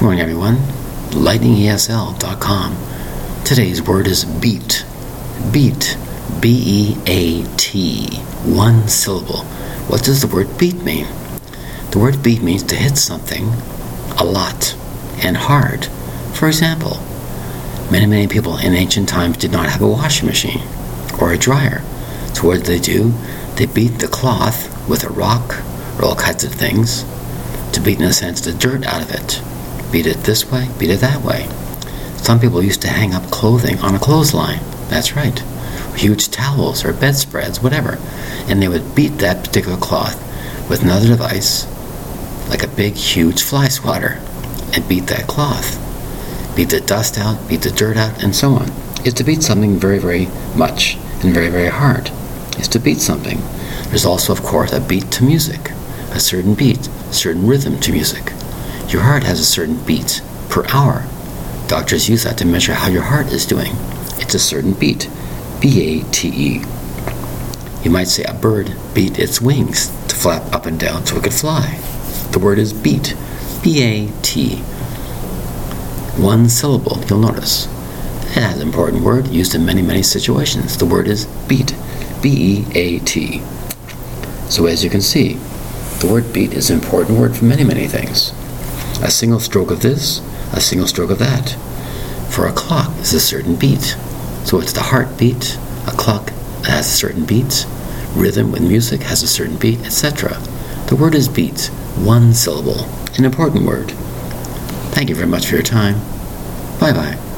Good morning, everyone. LightningESL.com. Today's word is beat. Beat. B E A T. One syllable. What does the word beat mean? The word beat means to hit something a lot and hard. For example, many, many people in ancient times did not have a washing machine or a dryer. So what did they do? They beat the cloth with a rock or all kinds of things to beat, in a sense, the dirt out of it. Beat it this way, beat it that way. Some people used to hang up clothing on a clothesline. That's right. Huge towels or bedspreads, whatever. And they would beat that particular cloth with another device, like a big, huge fly swatter, and beat that cloth. Beat the dust out, beat the dirt out, and so on. Is to beat something very, very much and very, very hard. Is to beat something. There's also, of course, a beat to music, a certain beat, a certain rhythm to music. Your heart has a certain beat per hour. Doctors use that to measure how your heart is doing. It's a certain beat, B A T E. You might say a bird beat its wings to flap up and down so it could fly. The word is beat, B A T. One syllable, you'll notice. It has an important word used in many, many situations. The word is beat, B E A T. So as you can see, the word beat is an important word for many, many things. A single stroke of this, a single stroke of that. For a clock is a certain beat. So it's the heartbeat, a clock has a certain beat, rhythm with music has a certain beat, etc. The word is beat, one syllable, an important word. Thank you very much for your time. Bye bye.